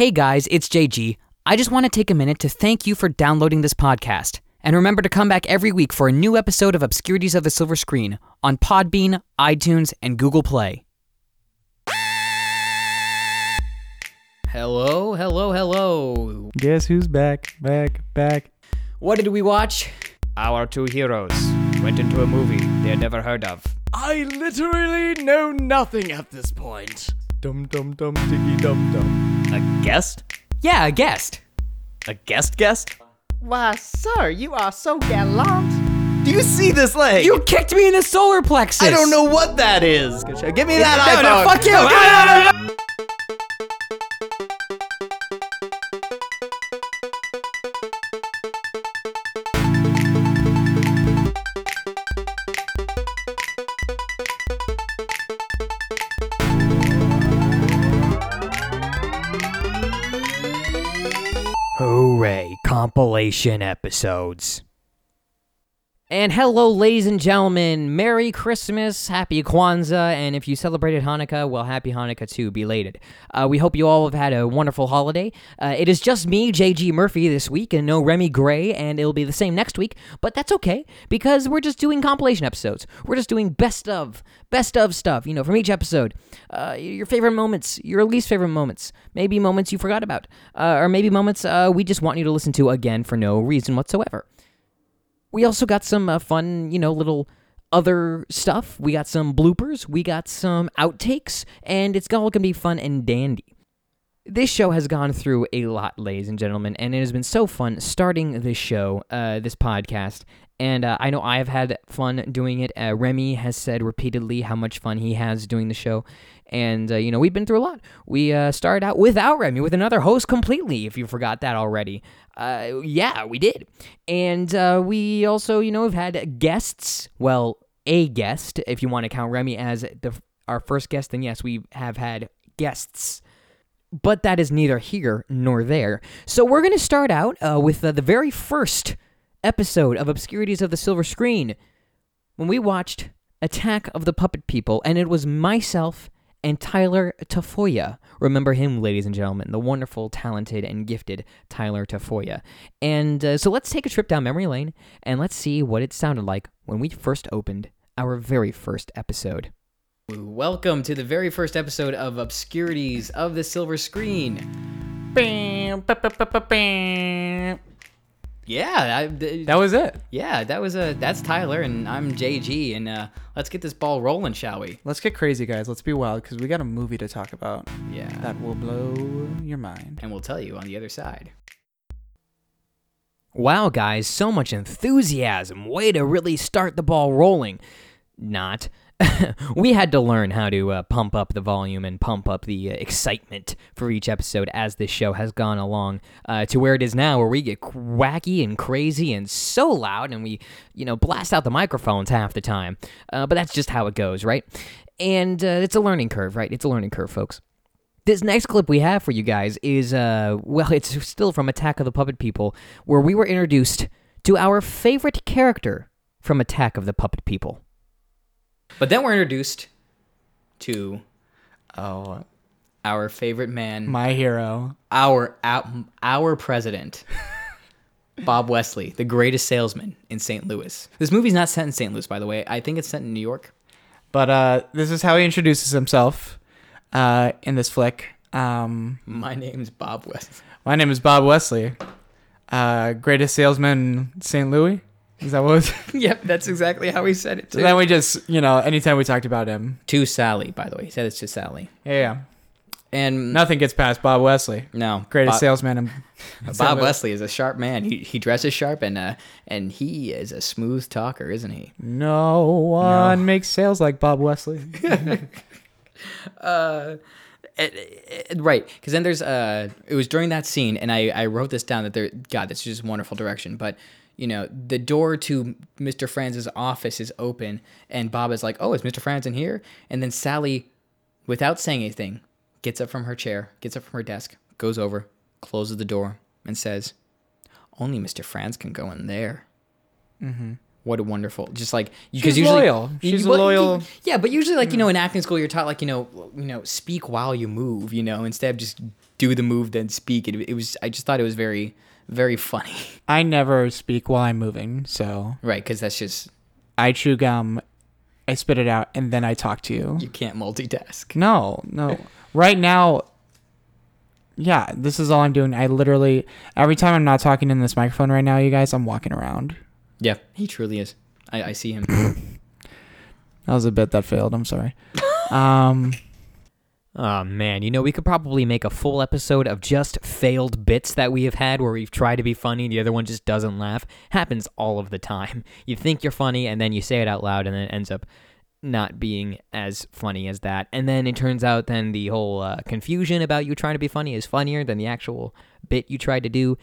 Hey guys, it's JG. I just want to take a minute to thank you for downloading this podcast. And remember to come back every week for a new episode of Obscurities of the Silver Screen on Podbean, iTunes, and Google Play. Hello, hello, hello. Guess who's back, back, back? What did we watch? Our two heroes went into a movie they had never heard of. I literally know nothing at this point. Dum dum dum diggy dum dum. A guest? Yeah, a guest. A guest guest? Why, sir, you are so gallant. Do you see this leg? You kicked me in the solar plexus. I don't know what that is. Give me that No, iPhone. no, fuck you. Compilation episodes. And hello, ladies and gentlemen. Merry Christmas, Happy Kwanzaa, and if you celebrated Hanukkah, well, Happy Hanukkah too, belated. Uh, we hope you all have had a wonderful holiday. Uh, it is just me, JG Murphy, this week, and no Remy Gray, and it'll be the same next week, but that's okay, because we're just doing compilation episodes. We're just doing best of, best of stuff, you know, from each episode. Uh, your favorite moments, your least favorite moments, maybe moments you forgot about, uh, or maybe moments uh, we just want you to listen to again for no reason whatsoever. We also got some uh, fun, you know, little other stuff. We got some bloopers, we got some outtakes, and it's all gonna be fun and dandy. This show has gone through a lot, ladies and gentlemen, and it has been so fun starting this show, uh, this podcast. And uh, I know I have had fun doing it. Uh, Remy has said repeatedly how much fun he has doing the show. And, uh, you know, we've been through a lot. We uh, started out without Remy, with another host completely, if you forgot that already. Uh, yeah, we did. And uh, we also, you know, have had guests. Well, a guest, if you want to count Remy as the our first guest, then yes, we have had guests. But that is neither here nor there. So we're going to start out uh, with uh, the very first episode of Obscurities of the Silver Screen when we watched Attack of the Puppet People, and it was myself and Tyler Tafoya. Remember him, ladies and gentlemen, the wonderful, talented, and gifted Tyler Tafoya. And uh, so let's take a trip down memory lane and let's see what it sounded like when we first opened our very first episode. Welcome to the very first episode of Obscurities of the Silver Screen. Yeah, I, th- That was it. yeah, that was a that's Tyler and I'm JG and uh, let's get this ball rolling, shall we? Let's get crazy, guys. Let's be wild because we got a movie to talk about Yeah. that will blow your mind. and we'll tell you on the other side. Wow, guys, so much enthusiasm. Way to really start the ball rolling. Not. we had to learn how to uh, pump up the volume and pump up the uh, excitement for each episode as this show has gone along uh, to where it is now, where we get wacky and crazy and so loud and we, you know, blast out the microphones half the time. Uh, but that's just how it goes, right? And uh, it's a learning curve, right? It's a learning curve, folks. This next clip we have for you guys is, uh, well, it's still from Attack of the Puppet People, where we were introduced to our favorite character from Attack of the Puppet People. But then we're introduced to Oh, our favorite man, my hero. our our, our president, Bob Wesley, the greatest salesman in St. Louis. This movie's not set in St. Louis, by the way. I think it's set in New York. But uh, this is how he introduces himself uh, in this flick. Um, My name's Bob Wesley. my name is Bob Wesley, uh, greatest salesman in St. Louis. Is that what? Was? yep, that's exactly how he said it so too. then we just, you know, anytime we talked about him, to Sally, by the way. He said it's to Sally. yeah, yeah. And nothing gets past Bob Wesley, no, greatest Bob, salesman. In Bob. Wesley is a sharp man. He he dresses sharp and uh and he is a smooth talker, isn't he? No one makes sales like Bob Wesley. Uh, eh, eh, right, because then there's uh, it was during that scene, and I I wrote this down that there. God, this is just wonderful direction, but. You know, the door to Mr. Franz's office is open, and Bob is like, "Oh, is Mr. Franz in here?" And then Sally, without saying anything, gets up from her chair, gets up from her desk, goes over, closes the door, and says, "Only Mr. Franz can go in there." Mm-hmm. what a wonderful, just like because usually loyal. She's well, loyal- Yeah, but usually like you know in acting school you're taught like you know you know speak while you move. You know instead of just do the move then speak. It, it was I just thought it was very very funny. I never speak while I'm moving, so right, because that's just I chew gum, I spit it out, and then I talk to you. you can't multitask. No, no. Right now, yeah, this is all I'm doing. I literally every time I'm not talking in this microphone right now, you guys, I'm walking around. Yeah, he truly is. I, I see him. That was a bit that failed. I'm sorry. Um, Oh man, you know we could probably make a full episode of just failed bits that we have had where we've tried to be funny, the other one just doesn't laugh. Happens all of the time. You think you're funny and then you say it out loud and then it ends up not being as funny as that. And then it turns out then the whole uh, confusion about you trying to be funny is funnier than the actual bit you tried to do.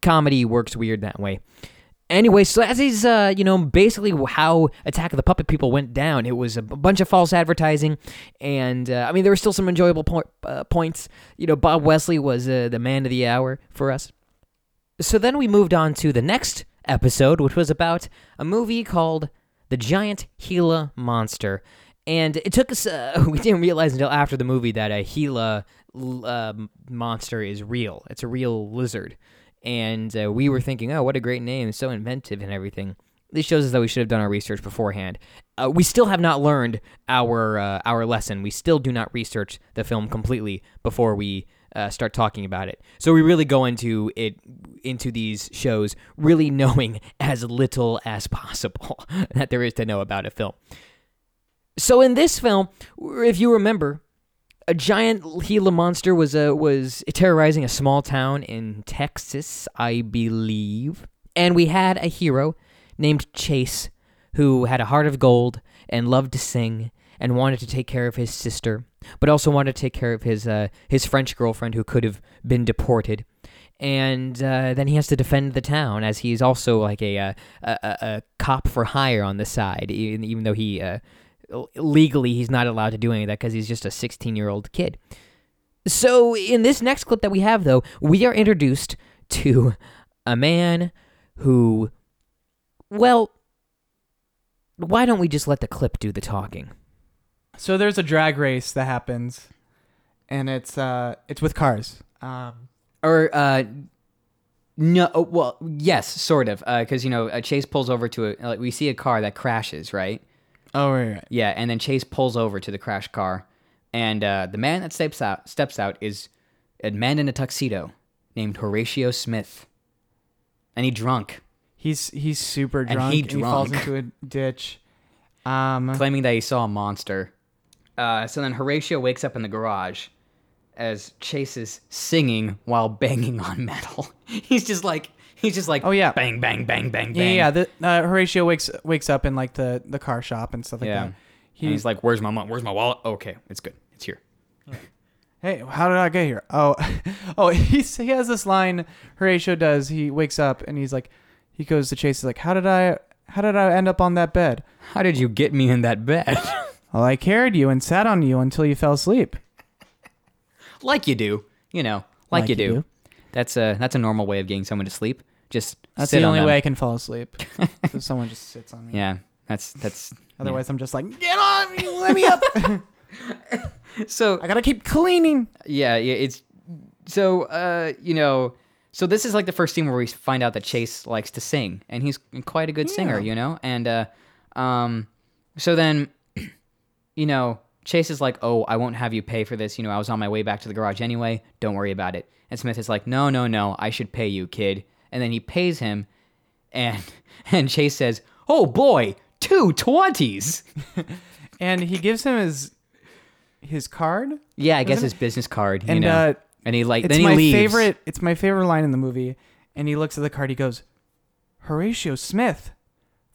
Comedy works weird that way. Anyway, so as is, uh, you know, basically how Attack of the Puppet People went down. It was a bunch of false advertising, and uh, I mean, there were still some enjoyable po- uh, points. You know, Bob Wesley was uh, the man of the hour for us. So then we moved on to the next episode, which was about a movie called The Giant Gila Monster. And it took us, uh, we didn't realize until after the movie that a Gila uh, monster is real. It's a real lizard. And uh, we were thinking, oh, what a great name, so inventive and everything. This shows us that we should have done our research beforehand. Uh, we still have not learned our uh, our lesson. We still do not research the film completely before we uh, start talking about it. So we really go into it into these shows really knowing as little as possible that there is to know about a film. So in this film, if you remember, a giant Gila monster was uh, was terrorizing a small town in Texas, I believe, and we had a hero named Chase who had a heart of gold and loved to sing and wanted to take care of his sister, but also wanted to take care of his uh, his French girlfriend who could have been deported. And uh, then he has to defend the town as he's also like a uh, a, a, a cop for hire on the side, even, even though he uh, legally he's not allowed to do any of that because he's just a 16 year old kid. So in this next clip that we have, though, we are introduced to a man who, well, why don't we just let the clip do the talking? so there's a drag race that happens, and it's uh, it's with cars. Um, Or uh, no, oh, well, yes, sort of, because you know, uh, Chase pulls over to a. Like, we see a car that crashes, right? Oh right, right. Yeah, and then Chase pulls over to the crash car, and uh, the man that steps out steps out is a man in a tuxedo named Horatio Smith, and he drunk, He's he's super And drunk. he and he falls into a ditch. Um, claiming that he saw a monster. Uh, so then Horatio wakes up in the garage as Chase is singing while banging on metal. he's just like he's just like Oh, yeah. bang bang bang bang yeah, bang. yeah. The, uh, Horatio wakes wakes up in like the the car shop and stuff like yeah. that. He, he's like, "Where's my mo- Where's my wallet? Okay, it's good. It's here." Hey, how did I get here? Oh, oh, he's, he has this line. Horatio does. He wakes up and he's like, he goes to Chase. He's like, how did I, how did I end up on that bed? How did you get me in that bed? Well, I carried you and sat on you until you fell asleep. like you do, you know, like, you, do. That's a that's a normal way of getting someone to sleep. Just That's the on only them. way I can fall asleep. if someone just sits on me. Yeah, that's that's. Otherwise, I'm just like, get on me, let me up. So I gotta keep cleaning. yeah, yeah, it's so uh, you know, so this is like the first scene where we find out that Chase likes to sing, and he's quite a good singer, you know, and uh, um, so then, you know, Chase is like, "Oh, I won't have you pay for this. You know, I was on my way back to the garage anyway. Don't worry about it." And Smith is like, "No, no, no, I should pay you, kid." And then he pays him, and and Chase says, "Oh boy, two twenties. And he gives him his his card. Yeah, I guess his business card, you And know. uh, and he like it's then he my leaves. favorite. It's my favorite line in the movie. And he looks at the card. He goes, Horatio Smith,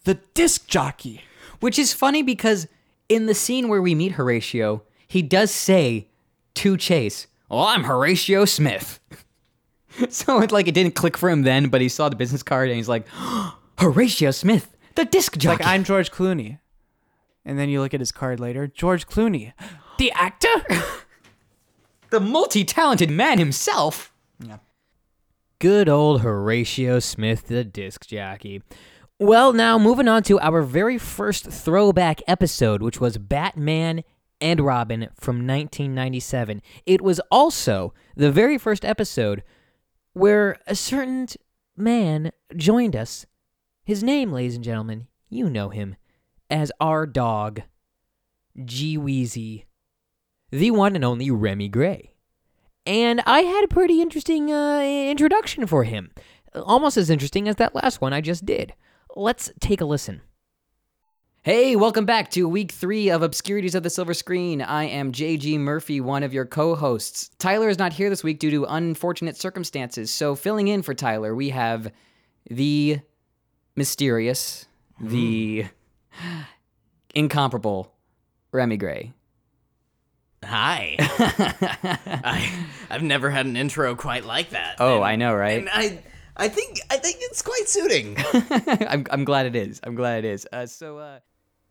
the disc jockey. Which is funny because in the scene where we meet Horatio, he does say to Chase, "Well, I'm Horatio Smith." so it's like it didn't click for him then, but he saw the business card and he's like, "Horatio Smith, the disc jockey." like I'm George Clooney. And then you look at his card later. George Clooney, the actor. the multi-talented man himself. Yeah. Good old Horatio Smith, the disc jockey. Well, now moving on to our very first throwback episode, which was Batman and Robin from 1997. It was also the very first episode where a certain man joined us. His name, ladies and gentlemen, you know him as our dog, G Weezy, the one and only Remy Gray. And I had a pretty interesting uh, introduction for him. Almost as interesting as that last one I just did. Let's take a listen. Hey, welcome back to week three of Obscurities of the Silver Screen. I am JG Murphy, one of your co hosts. Tyler is not here this week due to unfortunate circumstances, so filling in for Tyler, we have the mysterious, the hmm. incomparable Remy Gray. Hi. I, I've never had an intro quite like that. Oh, and, I know, right? And I, I think, I think it's quite suiting. I'm, I'm glad it is. I'm glad it is. Uh, so, uh...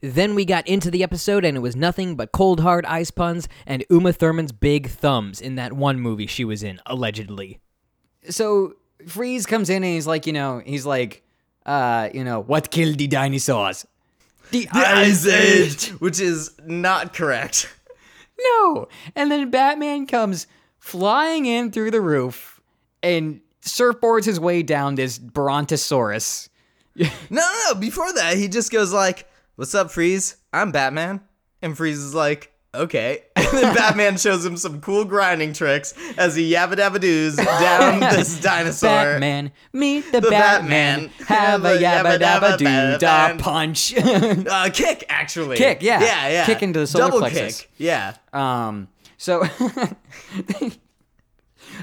Then we got into the episode, and it was nothing but cold hard ice puns and Uma Thurman's big thumbs in that one movie she was in, allegedly. So Freeze comes in and he's like, you know, he's like, uh, you know, what killed the dinosaurs? The, the Ice Age, which is not correct. No. And then Batman comes flying in through the roof and surfboards his way down this Brontosaurus. no, no, no. Before that, he just goes like, "What's up, Freeze? I'm Batman." And Freeze is like, "Okay." And then Batman shows him some cool grinding tricks as he yabba dabba doos down this dinosaur. Batman, meet the, The Batman, Batman, have a yabba dabba doo da punch. uh, kick, actually. Kick, yeah. yeah, yeah. Kick into the solar Double plexus. kick, yeah. Um. So.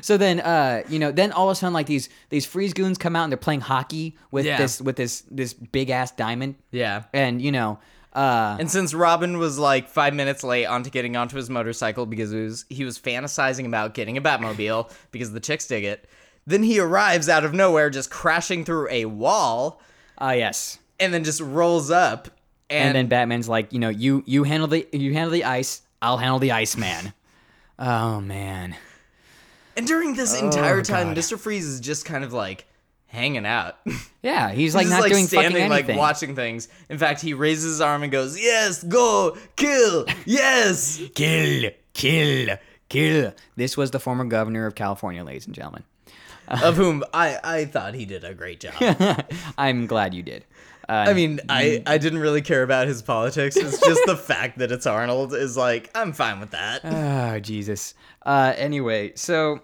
So then, uh, you know, then all of a sudden, like these these freeze goons come out and they're playing hockey with Yeah. this with this this big ass diamond, Yeah. and you know, uh, And since Robin was like five minutes late onto getting onto his motorcycle because he was, he was fantasizing about getting a Batmobile because the chicks dig it, then he arrives out of nowhere just crashing through a wall ah, yes. and then just rolls up. And, And, then Batman's like, you know, you you handle the you handle the ice, I'll handle the Iceman. oh man. And during this oh, entire time, Oh, God. Mr. Freeze is just kind of like hanging out. Yeah, he's like He's not just, doing standing, fucking like watching things. In fact, he raises his arm and goes, "Yes, go, kill, yes." kill, kill, kill. This was the former governor of California, ladies and gentlemen. of whom I I thought he did a great job. I'm glad you did. Uh, I mean, I, I didn't really care about his politics. It's just the fact that it's Arnold is like, I'm fine with that. Oh, Jesus. Uh, anyway, so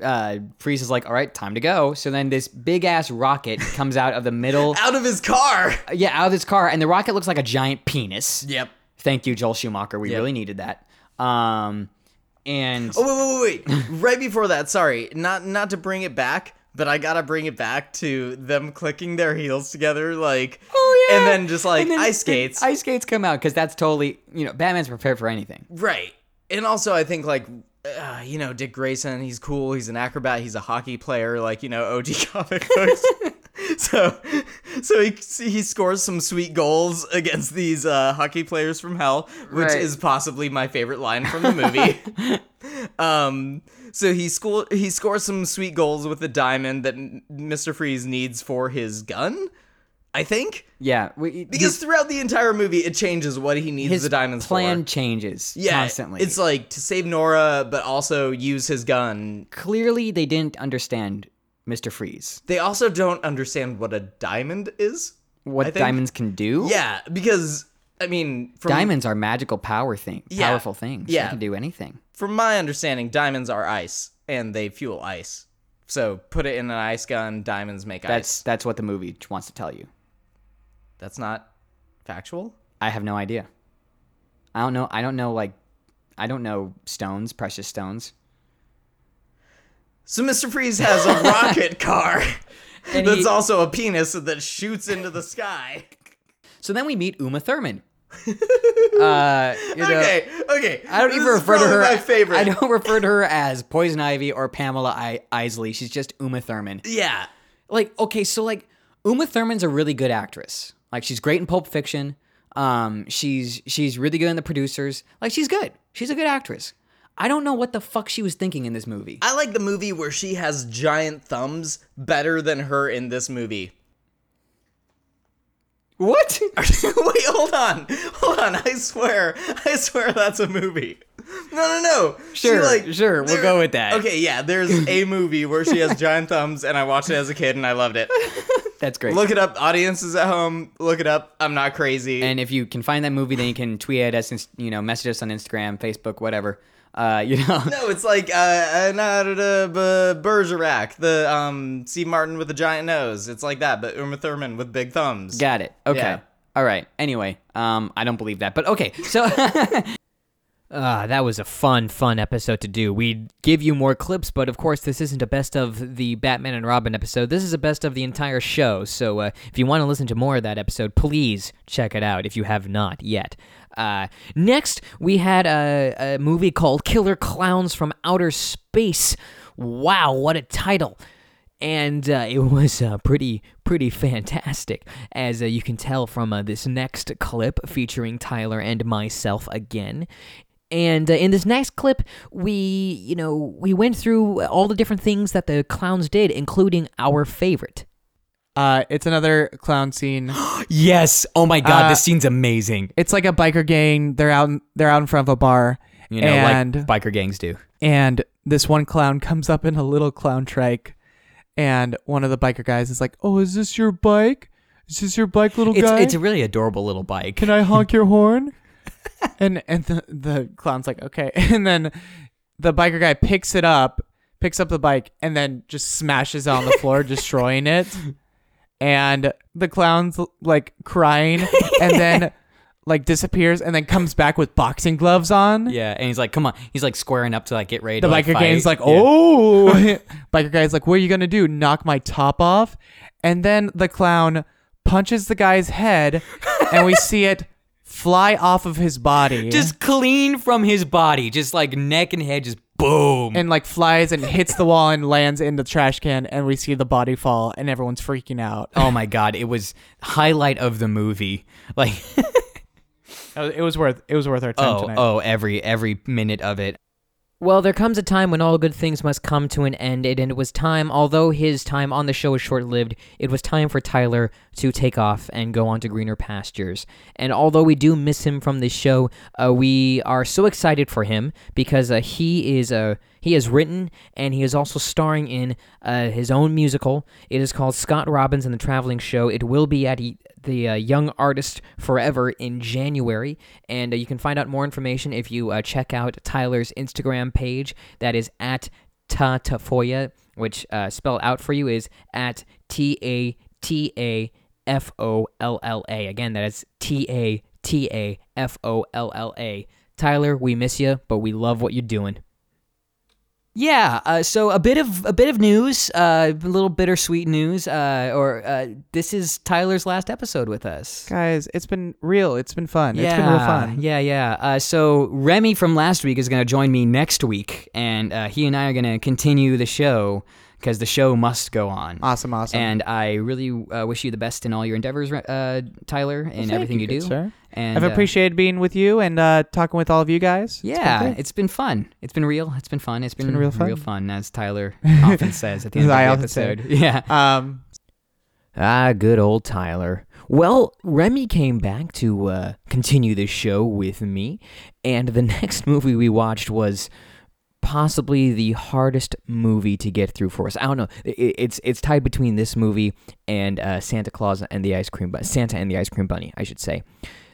uh, Freeze is like, all right, time to go. So then this big ass rocket comes out of the middle. Out of his car. yeah, out of his car, and the rocket looks like a giant penis. Yep. Thank you, Joel Schumacher. We Yep. really needed that. Um, and Oh wait, wait, wait, wait. right before that, sorry, not not to bring it back, but I gotta bring it back to them clicking their heels together, like, oh yeah, and then just like then ice skates, Ice skates come out because that's totally you know Batman's prepared for anything. right? And also, I think like. Uh, you know Dick Grayson. He's cool. He's an acrobat. He's a hockey player, like you know OG comic books. so, so he he scores some sweet goals against these uh, hockey players from hell, which Right. is possibly my favorite line from the movie. um, so he score he scores some sweet goals with the diamond that Mr. Freeze needs for his gun. I think Yeah, we, because his, throughout the entire movie, it changes what he needs the diamonds plan for. Plan changes Yeah, constantly. It's like to save Nora, but also use his gun. clearly they didn't understand Mr. Freeze. They also don't understand what a diamond is. What diamonds can do? Yeah, because I mean, from Diamonds are magical power thing, Yeah. powerful things. Yeah. They can do anything. from my understanding, diamonds are ice and they fuel ice. So put it in an ice gun, diamonds make That's ice. that's that's what the movie wants to tell you. That's not factual. I have no idea. I don't know. I don't know like I don't know stones, precious stones. So Mr. Freeze has a rocket car And that's he- also a penis that shoots into the sky. So then we meet Uma Thurman. Uh, you know, okay, okay. I don't This even refer to her. My favorite. I don't refer to her as Poison Ivy or Pamela I- Isley. She's just Uma Thurman. Yeah. like okay so like uma thurman's a really good actress like she's great in pulp fiction um she's she's really good in the producers like she's good she's a good actress i don't know what the fuck she was thinking in this movie I like the movie where she has giant thumbs better than her in this movie. What? Wait, hold on, hold on. I swear, I swear that's a movie. No, no, no. She, Sure, sure, we'll go with that. Okay, yeah. There's a movie where she has giant thumbs, and I watched it as a kid, and I loved it. That's great. Look it up, audiences at home. Look it up. I'm not crazy. and if you can find that movie, then you can tweet at us, you know, message us on Instagram, Facebook, whatever. Uh, you know, no, it's like uh, uh, da, da, Bergerac, the um, Steve Martin with the giant nose. It's like that, but Uma Thurman with big thumbs. got it. Okay. Yeah. All right. Anyway, um, I don't believe that, but okay. So. Ah, that was a fun, fun episode to do. We'd give you more clips, but of course, this isn't a best of the Batman and Robin episode. This is a best of the entire show. So, uh, if you want to listen to more of that episode, please check it out if you have not yet. Uh, next, we had a, a movie called Killer Clowns from Outer Space. Wow, what a title! and uh, it was uh, pretty pretty fantastic as uh, you can tell from uh, this next clip featuring Tyler and myself again and uh, in this next clip we you know we went through all the different things that the clowns did including our favorite Uh, it's another clown scene. yes oh my god Uh, this scene's amazing It's like a biker gang. They're out. They're out in front of a bar, you know and like biker gangs do and this one clown comes up in a little clown trike, and one of the biker guys is like, "Oh, is this your bike? Is this your bike, little it's, guy? it's a really adorable little bike Can I honk your horn?" And and the, the clown's like, "Okay," and then the biker guy picks it up, picks up the bike, and then just smashes it on the floor, destroying it. And the clown's like crying, and then like disappears, and then comes back with boxing gloves on. yeah and he's like come on he's like squaring up to like get ready The to like, biker fight. gang's like, oh, biker guy's like, what are you gonna do? Knock my top off? And then the clown punches the guy's head, and we see it fly off of his body, just clean from his body just like neck and head just boom and like flies and hits the wall and lands in the trash can, and we see the body fall, and everyone's freaking out. Oh my god, it was highlight of the movie. Like It was worth it was worth our time oh tonight. oh every every minute of it. Well, there comes a time when all good things must come to an end, and it was time, although his time on the show was short lived, it was time for Tyler to take off and go on to greener pastures. And although we do miss him from this show, uh, we are so excited for him because uh, he is uh, he has written and he is also starring in uh, his own musical. It is called Scott Robbins and the Traveling Show. It will be at the uh, Young Artist Forever in January, and uh, you can find out more information if you uh, check out Tyler's Instagram page. That is at Ta Tafoya, which uh, spelled out for you is at T A T A F O L L A. Again, that is T A T A F O L L A. Tyler, we miss you, but we love what you're doing. Yeah, uh, so a bit of a bit of news, uh, a little bittersweet news. Uh, or uh, this is Tyler's last episode with us. Guys, it's been real. It's been fun. It's been real fun. Yeah, yeah. Uh, so Remy from last week is going to join me next week, and uh, he and I are going to continue the show because the show must go on. Awesome, awesome. And I really uh, wish you the best in all your endeavors, uh, Tyler, and Thank everything you, good do. sir. And I've uh, appreciated being with you and uh, talking with all of you guys. It's been yeah, great. it's been fun. It's been real. It's been fun. It's been, been real real fun. fun, as Tyler often says at the end of I the often say. episode. Yeah. Um, Ah, good old Tyler. Well, Remy came back to uh, continue the show with me, and the next movie we watched was possibly the hardest movie to get through for us. I don't know. It's it's tied between this movie and uh, Santa Claus and the Ice Cream Bunny. Santa and the Ice Cream Bunny, I should say.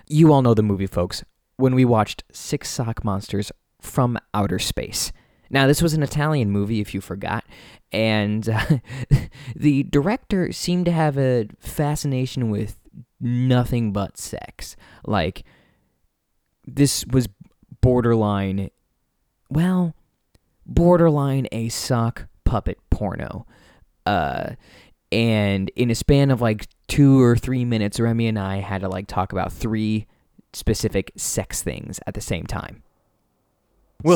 You all know the movie, folks. When we watched Six Sock Monsters from Outer Space. Now, this was an Italian movie, if you forgot, and uh, the director seemed to have a fascination with nothing but sex. Like, this was borderline, well, borderline a sock puppet porno. Uh, and in a span of like two or three minutes, Remy and I had to like talk about three specific sex things at the same time.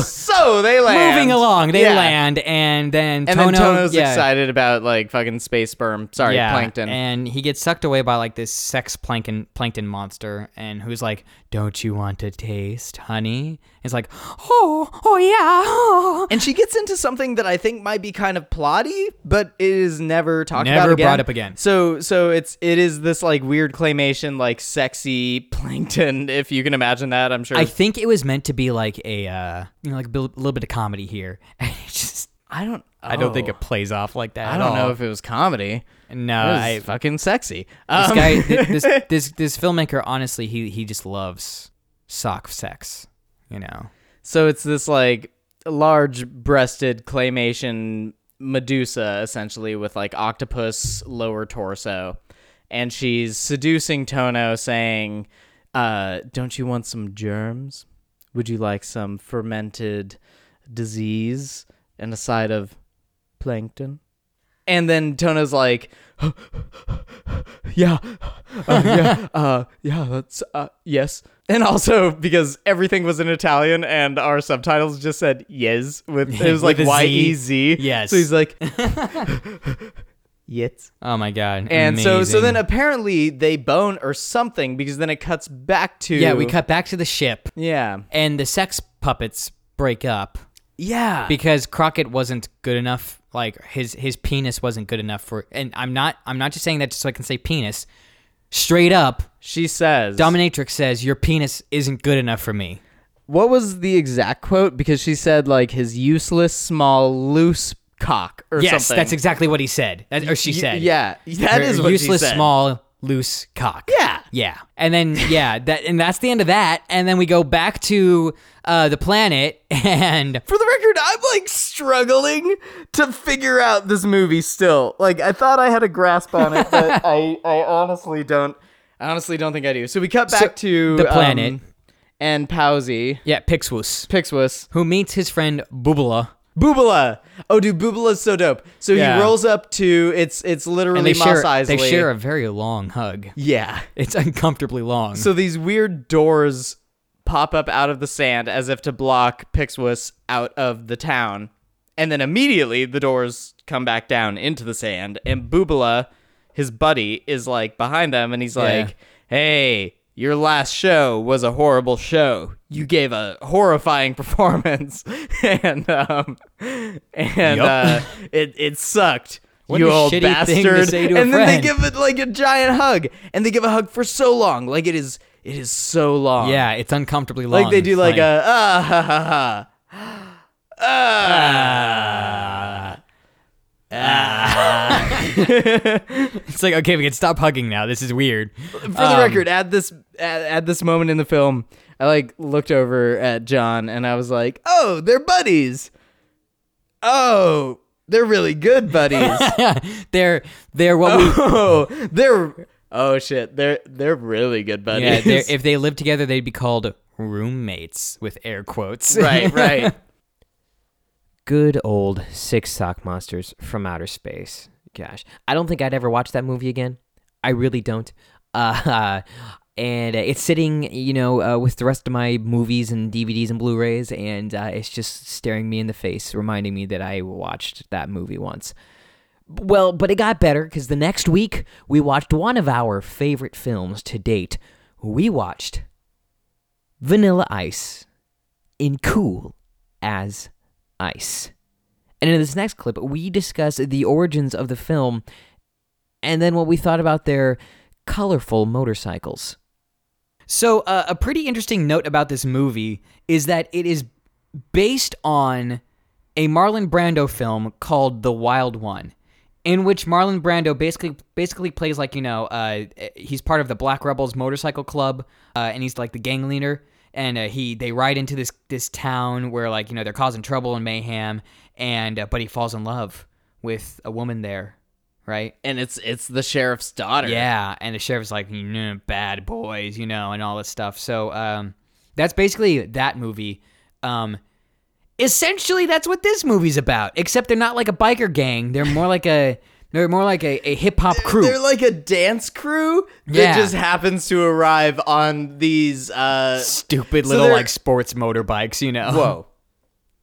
So they land. moving along. They Yeah. land, and then And Tono, then Tono's yeah, excited about like fucking space sperm. Sorry, yeah, plankton. and he gets sucked away by like this sex plankton plankton monster, and who's like, "Don't you want to taste, honey?" It's like, "Oh, oh yeah." oh." And she gets into something that I think might be kind of plotty, but it is never talked about Never again. brought up again. So so it's it is this like weird claymation like sexy plankton if you can imagine that. I'm sure. I think it was meant to be like a, uh, you know, like a little bit of comedy here. And it just, I don't I don't think oh. it plays off like that. I don't know if it was comedy. no, It was I, fucking sexy. this Um, guy, th- this this this filmmaker, honestly, he he just loves sock sex. You know, So it's this like large breasted claymation Medusa essentially with like octopus lower torso. And she's seducing Tono saying, uh, don't you want some germs? Would you like some fermented disease and a side of plankton? And then Tono's like, yeah, uh, yeah, uh, yeah, that's, uh, yes. And also because everything was in Italian and our subtitles just said yes with, it was like With a Z. Y E Z. Yes. So he's like, yes. oh my god, And so, so amazing. then apparently they bone or something because then it cuts back to. yeah, we cut back to the ship, Yeah. and the sex puppets break up Yeah. because Crockett wasn't good enough. Like his his penis wasn't good enough for. And I'm not I'm not just saying that just so I can say penis. Straight up, she says. Dominatrix says your penis isn't good enough for me. What was the exact quote? Because she said like his useless, small, loose cock or yes, something. that's exactly what he said. That, or she Y- said. Yeah, that Her is what useless, she said. small, loose cock. Yeah. Yeah. And then yeah, that and that's the end of that. And then we go back to uh, the planet and For the record, I'm like struggling to figure out this movie still. Like I thought I had a grasp on it, but I, I honestly don't. I honestly don't think I do. So we cut back to the planet. um, and Powsy, yeah, Pixwus, Pixwus, who meets his friend Bubula. Boobala. Oh, dude, Boobala's so dope. So Yeah. he rolls up to it's it's literally they share they share a very long hug. yeah. It's uncomfortably long. So these weird doors pop up out of the sand as if to block Pixwus out of the town. And then immediately the doors come back down into the sand. And Boobala, his buddy, is like behind them and he's Yeah. like, Hey, your last show was a horrible show. You gave a horrifying performance. and um and Yup. uh it, it sucked. What you old shitty thing to bastard. say to a and then they give it like a giant hug. And they give a hug for so long. Like it is it is so long. yeah, it's uncomfortably long. Like they do It's like a ah ha ha ha. Ah. It's like okay, we can stop hugging now. This is weird. For the um, record, at this at, at this moment in the film, I like looked over at John and I was like, "Oh, they're buddies. Oh, they're really good buddies. they're they're what we oh, they're oh shit, they're they're really good buddies. yeah. They're, if they lived together, they'd be called roommates with air quotes. right, right. Good old Six Sock Monsters from Outer Space. Gosh, I don't think I'd ever watch that movie again. I really don't. Uh, and uh, it's sitting, you know, uh, with the rest of my movies and DVDs and Blu-rays, and uh, it's just staring me in the face, reminding me that I watched that movie once. Well, but it got better because the next week we watched one of our favorite films to date. We watched Vanilla Ice in Cool as Ice. And in this next clip, we discuss the origins of the film and then what we thought about their colorful motorcycles. So, uh, a pretty interesting note about this movie is that it is based on a Marlon Brando film called The Wild One, in which Marlon Brando basically basically plays like you know uh, he's part of the Black Rebels motorcycle club, uh, and he's like the gang leader. And uh, he they ride into this this town where like you know they're causing trouble and mayhem, and uh, but he falls in love with a woman there, right? and it's it's the sheriff's daughter. Yeah, and the sheriff's like, you know, bad boys, you know, and all this stuff. So um, that's basically that movie. Um, essentially, that's what this movie's about. Except they're not like a biker gang. They're more like a they're more like a, a hip hop crew. They're like a dance crew that Yeah. just happens to arrive on these uh Stupid So little like sports motorbikes, you know. whoa.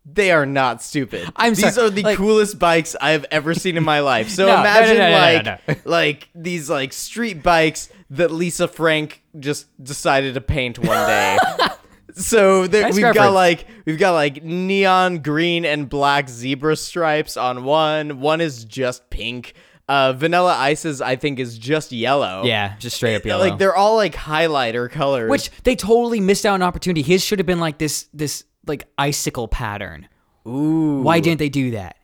They are not stupid. I'm These sorry, are the like- coolest bikes I've ever seen in my life. So No, imagine no, no, like like these like street bikes that Lisa Frank just decided to paint one day. so there, Nice we've got like we've got like neon green and black zebra stripes on one. One is just pink. Uh, Vanilla Ice's I think is just yellow. Yeah, just straight up yellow. Like they're all like highlighter colors. Which they totally missed out on an opportunity. His should have been like this this like icicle pattern. ooh, Why didn't they do that?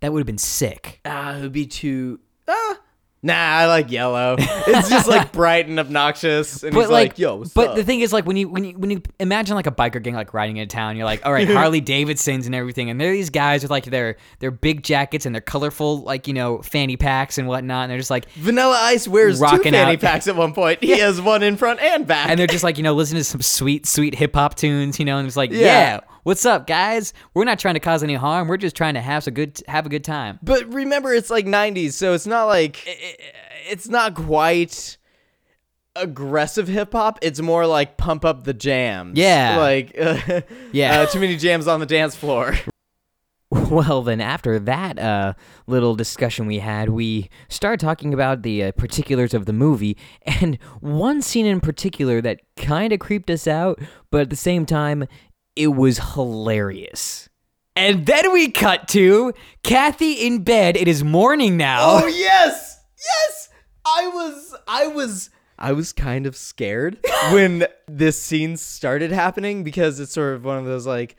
That would have been sick. Ah, it would be too. Ah, nah, I like yellow. It's just like bright and obnoxious. And But he's like, like, "Yo, but up?" the thing is, like, when you when you when you imagine like a biker gang like riding into town, you're like, all right, Harley Davidsons and everything, and they're these guys with like their their big jackets and their colorful like you know fanny packs and whatnot, and they're just like, Vanilla Ice wears two fanny out. packs at one point. He has one in front and back. and they're just like you know listening to some sweet sweet hip hop tunes, you know, and it's like, yeah. Yeah. What's up, guys? We're not trying to cause any harm. We're just trying to have a good have a good time. but remember, it's like '90s, so it's not like it's not quite aggressive hip hop. It's more like pump up the jams. Yeah. like Yeah. uh, too many jams on the dance floor. Well, then after that uh, little discussion we had, we started talking about the uh, particulars of the movie, and one scene in particular that kind of creeped us out, but at the same time, it was hilarious. And then we cut to Kathy in bed. It is morning now. Oh yes, yes. I was, I was, I was kind of scared when this scene started happening because it's sort of one of those like.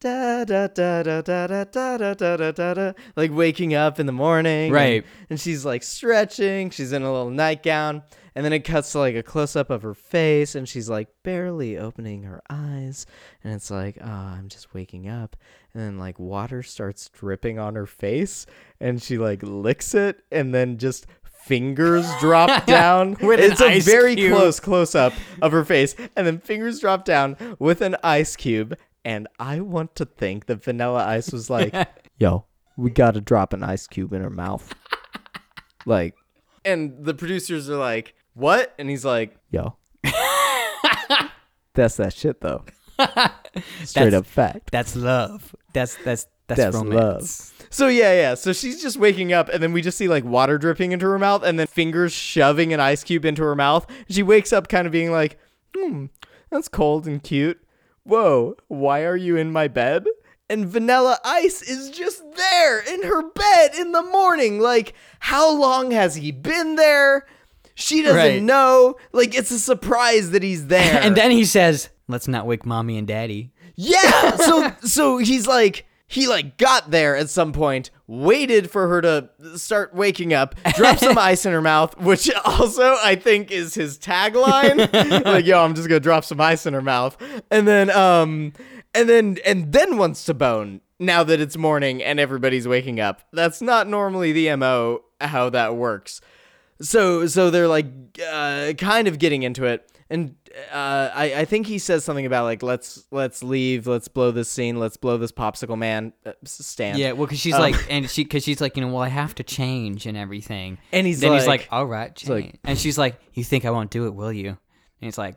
Da, da, da, da, da, da, da, da, da, da, da, da, like waking up in the morning, and- Right. And, she's like stretching. She's in a little nightgown, and then it cuts to like a close up of her face, and she's like barely opening her eyes, and it's like, oh, I'm just waking up, and then like water starts dripping on her face, and she like licks it, and then just fingers drop down. With an it's a very cube. close close up of her face, and then fingers drop down with an ice cube. And I want to think that Vanilla Ice was like, "Yo, we got to drop an ice cube in her mouth." like, and the producers are like, "What?" And he's like, "Yo, that's that shit though. Straight That's- up fact." That's love. That's that's that's, That's romance. So yeah, yeah. So she's just waking up, and then we just see like water dripping into her mouth, and then fingers shoving an ice cube into her mouth. She wakes up, kind of being like, "Hmm, that's cold and cute. Whoa, why are you in my bed?" And Vanilla Ice is just there in her bed in the morning. Like, how long has he been there? She doesn't Right. know. Like, it's a surprise that he's there. And then he says, "Let's not wake mommy and daddy." Yeah. So so he's like he like got there at some point, waited for her to start waking up, drop some ice in her mouth, which also I think is his tagline. like, yo, I'm just gonna drop some ice in her mouth. And then um and then and then wants to bone now that it's morning and everybody's waking up. That's not normally the MO how that works. So so they're like uh, kind of getting into it, and uh, I I think he says something about like let's let's leave, let's blow this scene, let's blow this popsicle man uh, stand. Yeah, well, because she's Um, like, and she, because she's like, you know, well, I have to change and everything. And he's then he's like- like, all right, change. like- and she's like, you think I won't do it, will you? And he's like,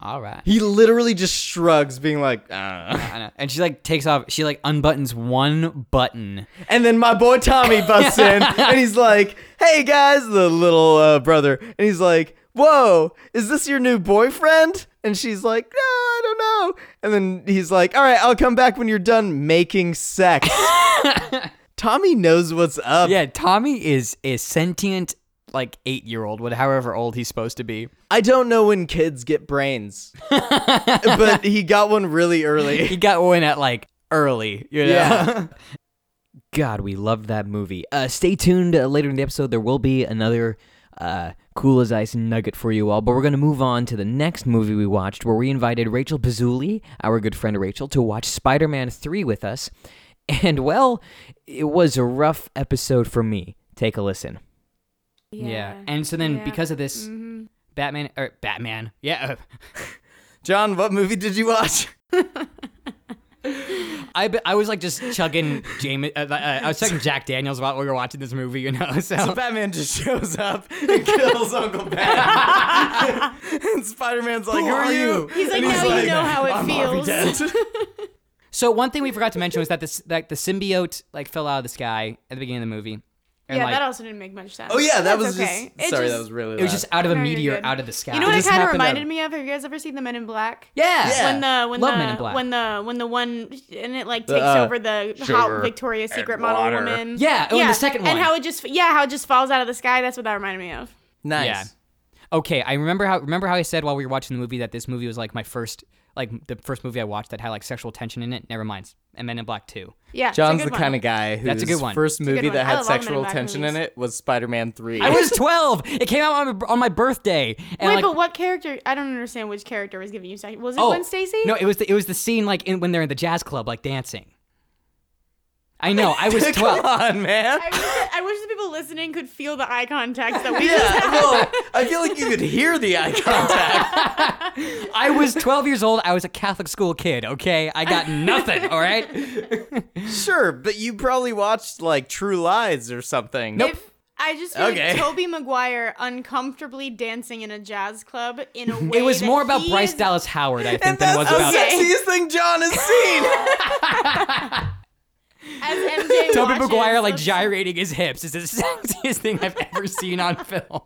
all right. He literally just shrugs, being like, uh. I know. And she like takes off. She like unbuttons one button. and then my boy Tommy busts in, and he's like, "Hey guys," the little uh, brother, and he's like, "Whoa, is this your new boyfriend?" And she's like, "No, I don't know." And then he's like, "All right, I'll come back when you're done making sex." Tommy knows what's up. Yeah, Tommy is a sentient like eight year old, what however old he's supposed to be. I don't know when kids get brains, but he got one really early. He got one at like early. You know? Yeah. God, we loved that movie. Uh, stay tuned uh, later in the episode. There will be another uh, cool as ice nugget for you all. But we're going to move on to the next movie we watched, where we invited Rachel Pizzuli, our good friend Rachel, to watch Spider Man 3 with us. And, well, it was a rough episode for me. Take a listen. Yeah. And so then Yeah. because of this, Mhm. Batman or Batman, yeah. John, what movie did you watch? I be- I was like just chugging James. Uh, uh, I was chugging Jack Daniels while we were watching this movie, you know. So, So Batman just shows up and kills Uncle Ben. and Spider Man's like, Who, are you? He's like, And now you know how it "I'm feels." So one thing we forgot to mention was that this like the symbiote like fell out of the sky at the beginning of the movie. And yeah, like, that also didn't make much sense. Oh yeah, that That's was okay. just It sorry, just- that was really it was just out of a No, meteor out of the sky. You know what it just kind of happened to- reminded me of? Have you guys ever seen The Men in Black? yeah. Yeah. When the when Love the Men in Black. when the when the one and it like takes uh, over the sugar hot Victoria's Secret model water. woman. Yeah, oh, and the second one. And how it just yeah, how it just falls out of the sky. That's what that reminded me of. nice. Yeah. Okay, I remember how remember how I said while we were watching the movie that this movie was like my first like the first movie I watched that had like sexual tension in it. Never mind. And Men in Black 2. Yeah, it's a John's good the one. kind of guy whose That's a good one. first a good movie one. that I had love Men in sexual Black tension in movies. it was Spider-Man 3. I was 12. It came out on my, on my birthday. And Wait, like, but what character? I don't understand which character was giving you sex. Was it oh, Gwen Stacy? No, it was the, it was the scene like in, when they're in the jazz club like dancing. I know. I was 12. Come on, man. I wish, that, I wish the people listening could feel the eye contact that we Yeah, just had. well, I feel like you could hear the eye contact. I was 12 years old. I was a Catholic school kid, okay? I got nothing, all right? sure, but you probably watched like True Lies or something. If I just feel Okay. like Tobey Maguire uncomfortably dancing in a jazz club in a way It was that more about Bryce is- Dallas Howard, I think, And than it that's was the about Okay. sexiest thing John has seen. As MJ Tobey watches Maguire like gyrating his hips. Is the sexiest thing I've ever seen on film.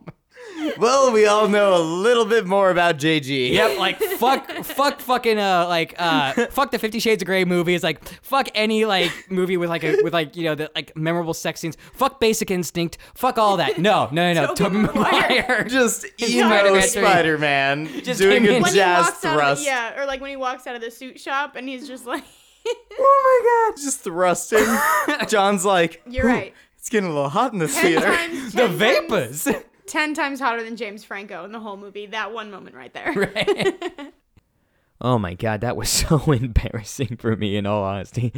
well, we all know a little bit more about JG. Yep, like fuck, fuck, fucking, uh, like, uh, fuck the Fifty Shades of Grey movies. Like, fuck any like movie with like a with like you know the like memorable sex scenes. Fuck Basic Instinct. Fuck all that. No, no, no, no. Tobey Maguire. Just emo Spider-Man. Spider-Man Just doing a in. when jazz he walks out thrust. Of, yeah, or like when he walks out of the suit shop and he's just like, Oh my god. Just thrusting. John's like, "You're right." it's getting a little hot in this Ten theater. times, The 10 vapors. Times, ten times hotter than James Franco in the whole movie. That one moment right there. Oh my god, that was so embarrassing for me in all honesty.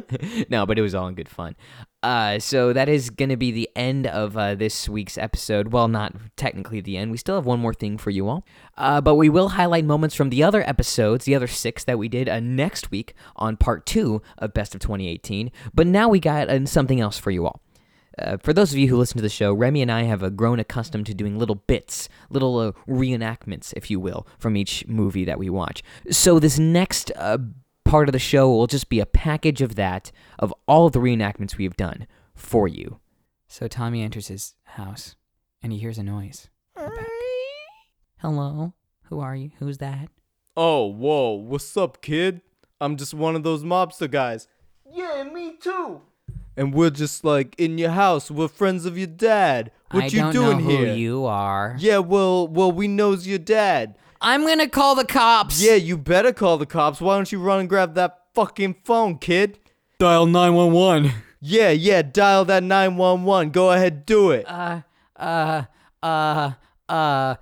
no, but it was all in good fun. Uh, so that is going to be the end of uh, this week's episode. Well, not technically the end. We still have one more thing for you all. Uh, but we will highlight moments from the other episodes, the other six that we did uh, next week on part two of Best of 2018. But now we got uh, something else for you all. Uh, for those of you who listen to the show, Remy and I have uh, grown accustomed to doing little bits, little uh, reenactments, if you will, from each movie that we watch. So this next uh, part of the show will just be a package of that, of all of the reenactments we have done for you. So Tommy enters his house and he hears a noise. Hello? Who are you? Who's that? Oh, whoa, what's up, kid? I'm just one of those mobster guys. Yeah, me too. And we're just like in your house. We're friends of your dad. What I you don't doing know here? who you are. Yeah, well, well, we knows your dad. I'm gonna call the cops. Yeah, you better call the cops. Why don't you run and grab that fucking phone, kid? Dial 911. Yeah, yeah, dial that 911. Go ahead, do it. Uh, uh, uh, uh.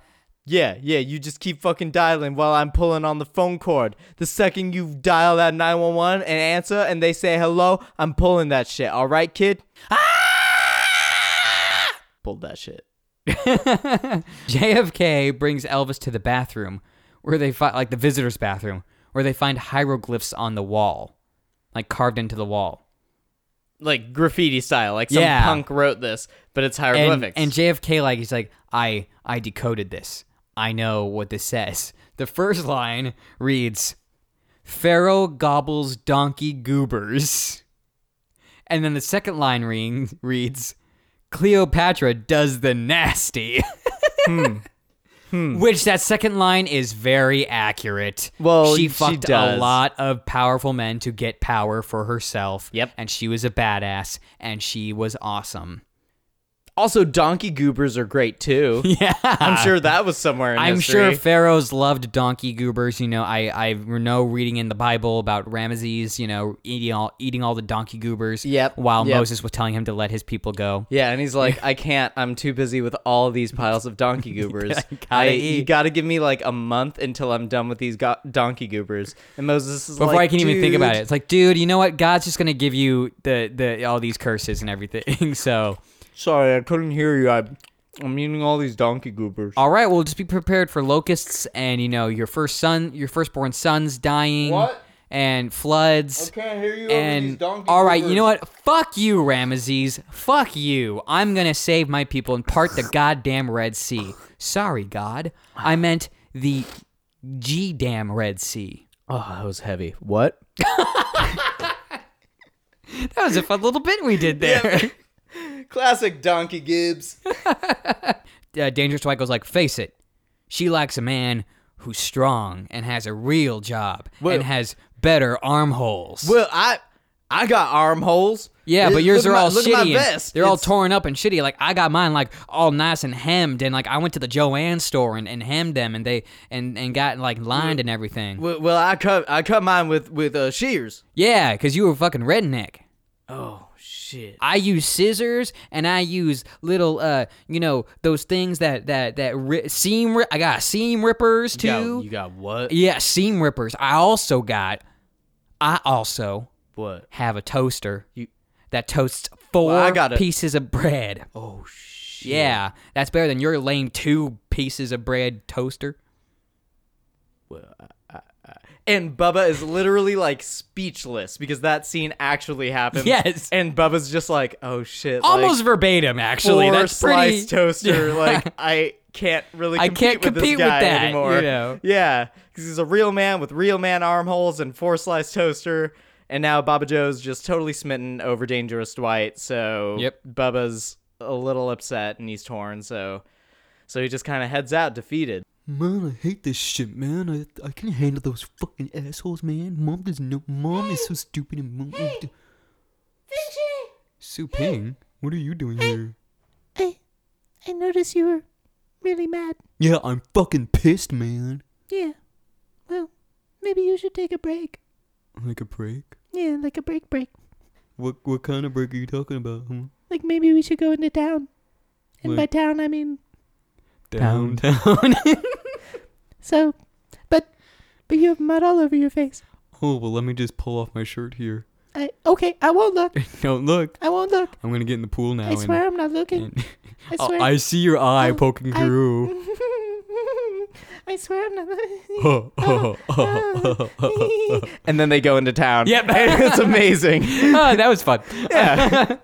Yeah, yeah, you just keep fucking dialing while I'm pulling on the phone cord. The second you dial that 911 and answer and they say hello, I'm pulling that shit, alright, kid? Ah! Pulled that shit. JFK brings Elvis to the bathroom where they find, like the visitor's bathroom, where they find hieroglyphs on the wall, like carved into the wall. Like graffiti style, like some Yeah. punk wrote this, but it's And, hieroglyphics. and JFK, like, he's like, I, I decoded this. I know what this says. The first line reads, Pharaoh gobbles donkey goobers. And then the second line ring, reads, Cleopatra does the nasty. Hmm. Hmm. Which that second line is very accurate. Well, she she fucked a lot of powerful men to get power for herself. Yep. And she was a badass and she was awesome. Also, donkey goobers are great too. Yeah. I'm sure that was somewhere in I'm history. sure pharaohs loved donkey goobers. You know, I I know reading in the Bible about Ramesses. You know, eating all eating all the donkey goobers. Yep, While yep. Moses was telling him to let his people go. Yeah, and he's like, I can't. I'm too busy with all these piles of donkey goobers. Gotta I, you gotta give me like a month until I'm done with these go- donkey goobers. And Moses is Before like, I can even think about it, it's like, dude, you know what? God's just gonna give you the the all these curses and everything. so, Sorry, I couldn't hear you. I, I'm eating all these donkey goobers. all right, well, just be prepared for locusts and you know your first son, your firstborn son's dying. What? And floods. I can't hear you and all right, you know what? Fuck you, Ramesses. Fuck you. I'm gonna save my people and part the goddamn Red Sea. Sorry, God. I meant the G damn Red Sea. Oh, that was heavy. What? That was a fun little bit we did there. Classic Donkey Gibbs. uh, Dangerous Dwight goes like, "Face it, she likes a man who's strong and has a real job Well- and has better armholes." Well, I I got armholes. yeah, but yours are my- all shitty. at my vest. They're all torn up and shitty. Like I got mine like all nice and hemmed, and like I went to the Jo-Ann store and, and hemmed them, and they and and got like lined and everything. Well, well, I cut I cut mine with with uh, shears. Yeah, because you were fucking redneck. Oh shit. I use scissors and I use little, uh, you know, those things that that that ri- seam. Ri- I got seam rippers too. You got, you got what? Yeah, seam rippers. I also got. I also What? have a toaster You- that toasts four Well, I got it. pieces of bread. Oh shit. Yeah, that's better than your lame two pieces of bread toaster. And Bubba is literally like speechless because that scene actually happened. Yes. And Bubba's just like, oh shit. Almost like, verbatim, actually. That's pretty. toaster. Like I can't really. I can't with compete this with that, anymore. you know. Yeah, because he's a real man with real man armholes and four sliced toaster. And now Baba Joe's just totally smitten over Dangerous Dwight. So Yep. Bubba's a little upset and he's torn. So so he just kind of heads out defeated. Man, I hate this shit, man. I I can't handle those fucking assholes, man. Mom doesn't know. Mom is so stupid and mom. Hey, Su Ping, what are you doing here? I, I noticed you were really mad. Yeah, I'm fucking pissed, man. Yeah. Well, maybe you should take a break. Like a break? Yeah, like a break break. What what kind of break are you talking about? Huh? Like maybe we should go into town. And by town I mean Downtown. so but but you have mud all over your face. oh well, let me just pull off my shirt here. I okay, I won't look. Don't look. I won't look. I'm gonna get in the pool now. I swear I'm not looking. I Oh, swear. I see your eye Oh, poking I- through. I swear I'm not. Oh, oh, oh, and then they go into town. Yep. And it's amazing. oh, that was fun. yeah.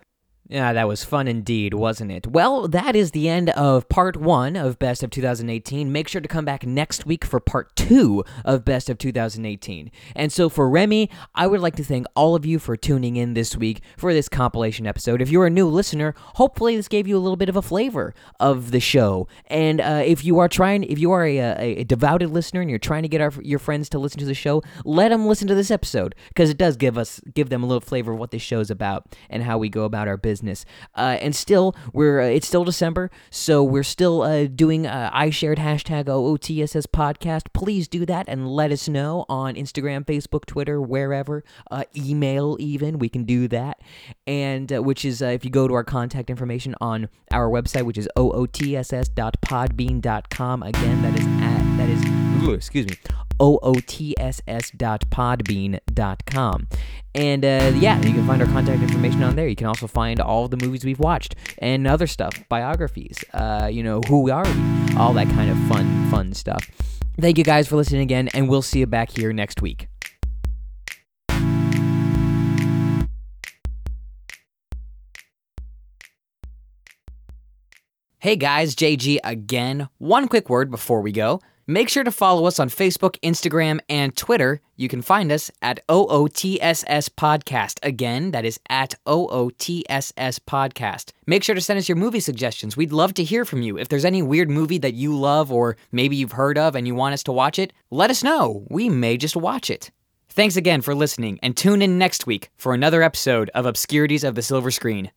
Yeah, that was fun indeed, wasn't it? Well, that is the end of part one of Best of 2018. Make sure to come back next week for part two of Best of 2018. And so for Remy, I would like to thank all of you for tuning in this week for this compilation episode. If you're a new listener, hopefully this gave you a little bit of a flavor of the show. And uh, if you are trying, if you are a, a, a devoted listener and you're trying to get our, your friends to listen to the show, let them listen to this episode because it does give us give them a little flavor of what this show's about and how we go about our business. Uh, and still, we're uh, it's still December, so we're still uh, doing uh, I shared hashtag OOTSS podcast. Please do that and let us know on Instagram, Facebook, Twitter, wherever. Uh, email even we can do that, and uh, which is if you go to our contact information on our website, which is ootss.podbean.com. Again, that is at that is excuse me ootss.podbean.com. And uh, yeah, you can find our contact information on there. You can also find all the movies we've watched and other stuff, biographies, uh, you know, who we are all that kind of fun, fun stuff. Thank you guys for listening again, and we'll see you back here next week. Hey guys, JG again. One quick word before we go. Make sure to follow us on Facebook, Instagram, and Twitter. You can find us at OOTSS Podcast. Again, that is at OOTSS Podcast. Make sure to send us your movie suggestions. We'd love to hear from you. If there's any weird movie that you love or maybe you've heard of and you want us to watch it, let us know. We may just watch it. Thanks again for listening, and tune in next week for another episode of Obscurities of the Silver Screen.